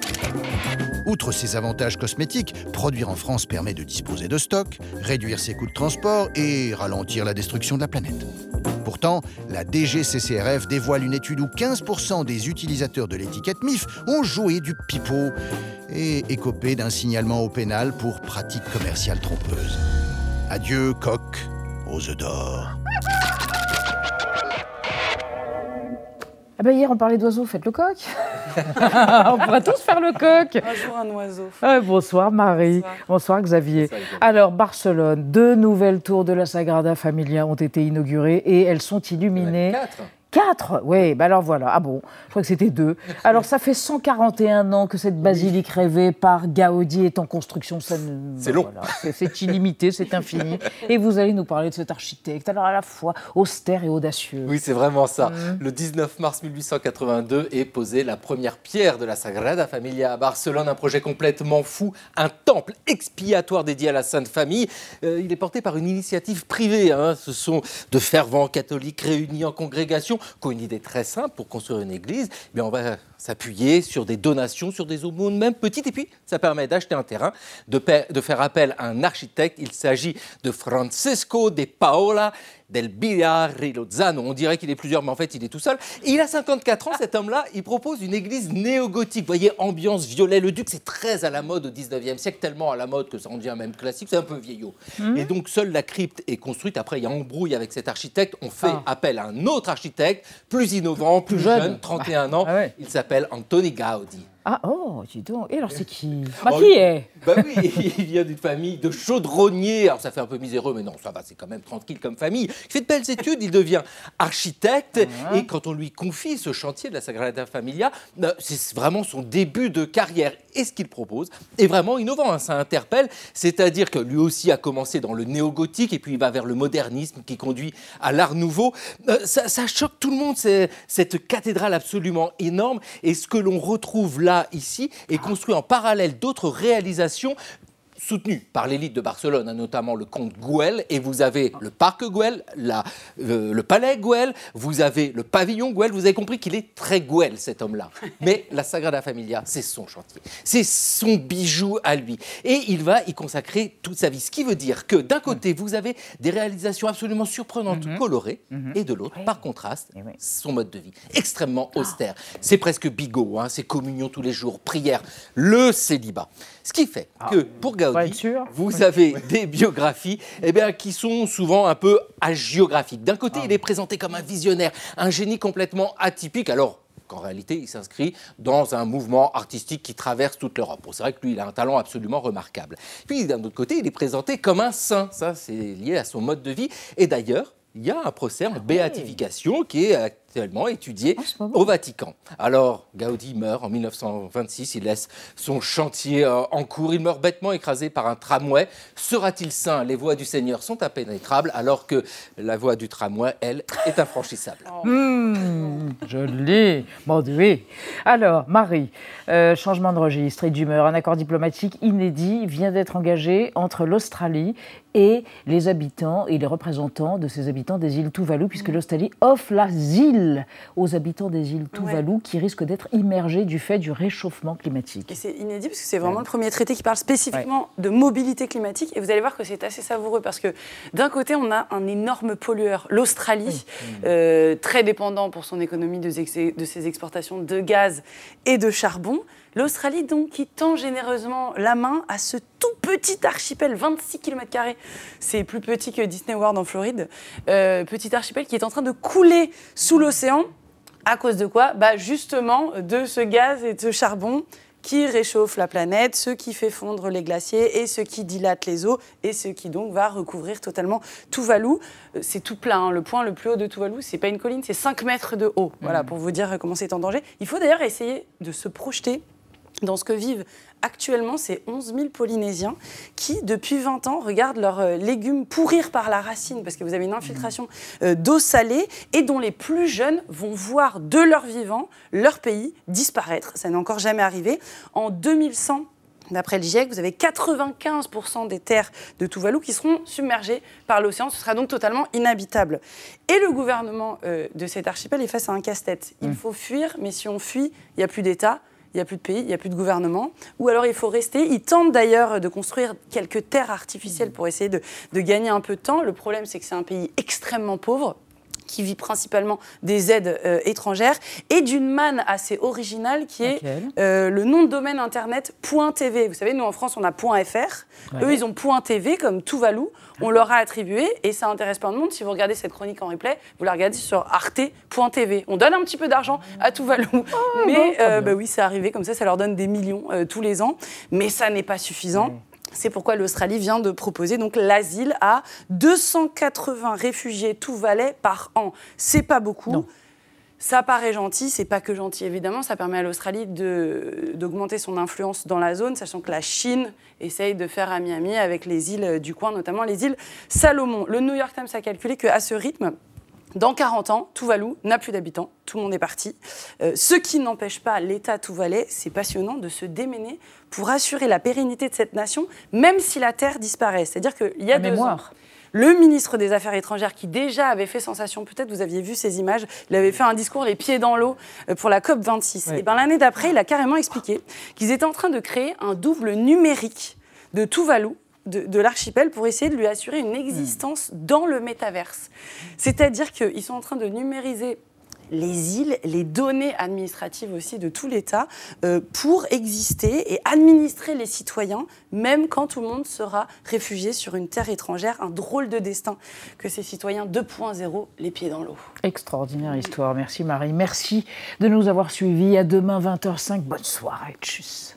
Outre ses avantages cosmétiques, produire en France permet de disposer de stock, réduire ses coûts de transport et ralentir la destruction de la planète. Pourtant, la DGCCRF dévoile une étude où 15% des utilisateurs de l'étiquette MIF ont joué du pipeau et écopé d'un signalement au pénal pour pratique commerciale trompeuse. Adieu, coq aux œufs d'or. Ah ben hier, on parlait d'oiseaux, faites le coq. (laughs) on pourrait tous faire le coq. Un jour, un oiseau. Ah, bonsoir Marie. Bonsoir, Xavier. Alors, Barcelone, deux nouvelles tours de la Sagrada Familia ont été inaugurées et elles sont illuminées. Quatre Quatre Oui, ben alors voilà. Ah bon, je crois que c'était deux. Alors ça fait 141 ans que cette basilique rêvée par Gaudi est en construction. C'est long. c'est illimité, c'est infini. Et vous allez nous parler de cet architecte, alors à la fois austère et audacieux. Oui, c'est vraiment ça. Mmh. Le 19 mars 1882 est posée la première pierre de la Sagrada Familia à Barcelone, un projet complètement fou, un temple expiatoire dédié à la Sainte Famille. Euh, il est porté par une initiative privée. Hein. Ce sont de fervents catholiques réunis en congrégation qui une idée très simple pour construire une église. Eh on va s'appuyer sur des donations, sur des aumônes, même petites, et puis ça permet d'acheter un terrain, de, de, faire appel à un architecte. Il s'agit de Francesco de Paola del Biarri Lozano. On dirait qu'il est plusieurs, mais en fait, il est tout seul. Il a 54 ans, cet homme-là. Il propose une église néo-gothique. Vous voyez, ambiance violet. Le duc, c'est très à la mode au 19e siècle, tellement à la mode que ça en devient même classique. C'est un peu vieillot. Mhm. Et donc, seule la crypte est construite. Après, il y a embrouille avec cet architecte. On fait Ah. appel à un autre architecte, plus innovant, plus, jeune. jeune, 31 ans. Ah ouais. Il s'appelle Antoni Gaudi. Ah, oh, dis donc. Et alors, c'est qui (laughs) Bah, Oh, qui est (laughs) Bah oui, il vient d'une famille de chaudronniers. Alors ça fait un peu miséreux, mais non, ça va, c'est quand même tranquille comme famille. Il fait de belles études, il devient architecte. Ah. Et quand on lui confie ce chantier de la Sagrada Familia, euh, c'est vraiment son début de carrière. Et ce qu'il propose est vraiment innovant, hein, ça interpelle. C'est-à-dire que lui aussi a commencé dans le néo-gothique et puis il va vers le modernisme qui conduit à l'art nouveau. Euh, ça, ça choque tout le monde, cette cathédrale absolument énorme. Et ce que l'on retrouve là, ici, est construit en parallèle d'autres réalisations soutenues par l'élite de Barcelone, hein, notamment le comte Güell, et vous avez le parc Güell, la- euh, le palais Güell, vous avez le pavillon Güell, vous avez compris qu'il est très Güell cet homme-là. (laughs) Mais la Sagrada Familia, c'est son chantier, c'est son bijou à lui. Et il va y consacrer toute sa vie. Ce qui veut dire que d'un côté, vous avez des réalisations absolument surprenantes, colorées, et de l'autre, par contraste, son mode de vie extrêmement austère. C'est presque bigot, hein, c'est communion tous les jours, prière, le célibat. Ce qui fait que pour Gaudi, vous avez des biographies eh bien, qui sont souvent un peu hagiographiques. D'un côté, il est présenté comme un visionnaire, un génie complètement atypique. Alors, qu'en réalité, il s'inscrit dans un mouvement artistique qui traverse toute l'Europe. Bon, c'est vrai que lui, il a un talent absolument remarquable. Puis, d'un autre côté, il est présenté comme un saint. Ça, c'est lié à son mode de vie. Et d'ailleurs, il y a un procès en béatification qui est actuellement étudié au Vatican. Alors, Gaudi meurt en 1926, il laisse son chantier euh, en cours, il meurt bêtement écrasé par un tramway. Sera-t-il saint? Les voies du Seigneur sont impénétrables, alors que la voie du tramway, elle, est infranchissable. Hmm, joli. Bon, oui. Alors, Marie, euh, changement de registre et d'humeur. Un accord diplomatique inédit vient d'être engagé entre l'Australie et les habitants et les représentants de ces habitants des îles Tuvalu, puisque l'Australie offre l'asile aux habitants des îles Tuvalu qui risquent d'être immergés du fait du réchauffement climatique. Et c'est inédit parce que c'est vraiment le premier traité qui parle spécifiquement de mobilité climatique. Et vous allez voir que c'est assez savoureux parce que d'un côté, on a un énorme pollueur, l'Australie, euh, très dépendant pour son économie de ses exportations de gaz et de charbon. L'Australie, donc, qui tend généreusement la main à ce tout petit archipel, 26 km, c'est plus petit que Disney World en Floride, euh, petit archipel qui est en train de couler sous l'océan. À cause de quoi? Bah Justement, de ce gaz et de ce charbon qui réchauffe la planète, ce qui fait fondre les glaciers et ce qui dilate les eaux et ce qui donc va recouvrir totalement Tuvalu. Euh, C'est tout plein. hein. Le point le plus haut de Tuvalu, c'est pas une colline, c'est 5 mètres de haut. Voilà, pour vous dire comment c'est en danger. Il faut d'ailleurs essayer de se projeter dans ce que vivent actuellement ces 11 000 Polynésiens qui, depuis 20 ans, regardent leurs euh, légumes pourrir par la racine parce que vous avez une infiltration euh, d'eau salée et dont les plus jeunes vont voir de leur vivant leur pays disparaître. Ça n'est encore jamais arrivé. En 2100, D'après le GIEC, vous avez 95% des terres de Tuvalu qui seront submergées par l'océan. Ce sera donc totalement inhabitable. Et le gouvernement euh, de cet archipel est face à un casse-tête. Il faut fuir, mais si on fuit, il n'y a plus d'État. Il n'y a plus de pays, il n'y a plus de gouvernement. Ou alors il faut rester. Ils tentent d'ailleurs de construire quelques terres artificielles pour essayer de, de gagner un peu de temps. Le problème, c'est que c'est un pays extrêmement pauvre qui vit principalement des aides euh, étrangères et d'une manne assez originale qui est euh, le nom de domaine internet .tv. Vous savez, nous en France, on a .fr. Ouais. Eux, ils ont .tv comme Tuvalu. On leur a attribué et ça intéresse plein de monde. Si vous regardez cette chronique en replay, vous la regardez sur arte.tv. On donne un petit peu d'argent à Tuvalu. mais euh, bah oui, c'est arrivé comme ça, ça leur donne des millions tous les ans. Mais ça n'est pas suffisant. C'est pourquoi l'Australie vient de proposer donc l'asile à 280 réfugiés tout valais par an. C'est pas beaucoup. Ça paraît gentil, c'est pas que gentil évidemment, ça permet à l'Australie d'augmenter son influence dans la zone, sachant que la Chine essaye de faire à Miami avec les îles du coin, notamment les îles Salomon. Le New York Times a calculé qu'à ce rythme, dans 40 ans, Tuvalu n'a plus d'habitants, tout le monde est parti. Euh, ce qui n'empêche pas l'État tuvalais, c'est passionnant, de se démener pour assurer la pérennité de cette nation, même si la terre disparaît. C'est-à-dire qu'il y a La deux mémoire. ans, le ministre des Affaires étrangères, qui déjà avait fait sensation, peut-être vous aviez vu ces images, il avait fait un discours les pieds dans l'eau euh, pour la COP26. Et ben, l'année d'après, il a carrément expliqué qu'ils étaient en train de créer un double numérique de Tuvalu de, l'archipel pour essayer de lui assurer une existence dans le métaverse. C'est-à-dire qu'ils sont en train de numériser les îles, les données administratives aussi de tout l'État euh, pour exister et administrer les citoyens, même quand tout le monde sera réfugié sur une terre étrangère. Un drôle de destin que ces citoyens 2.0, les pieds dans l'eau. Extraordinaire histoire. Merci Marie. Merci de nous avoir suivis. À demain 20h05. Bonne soirée. Tchuss.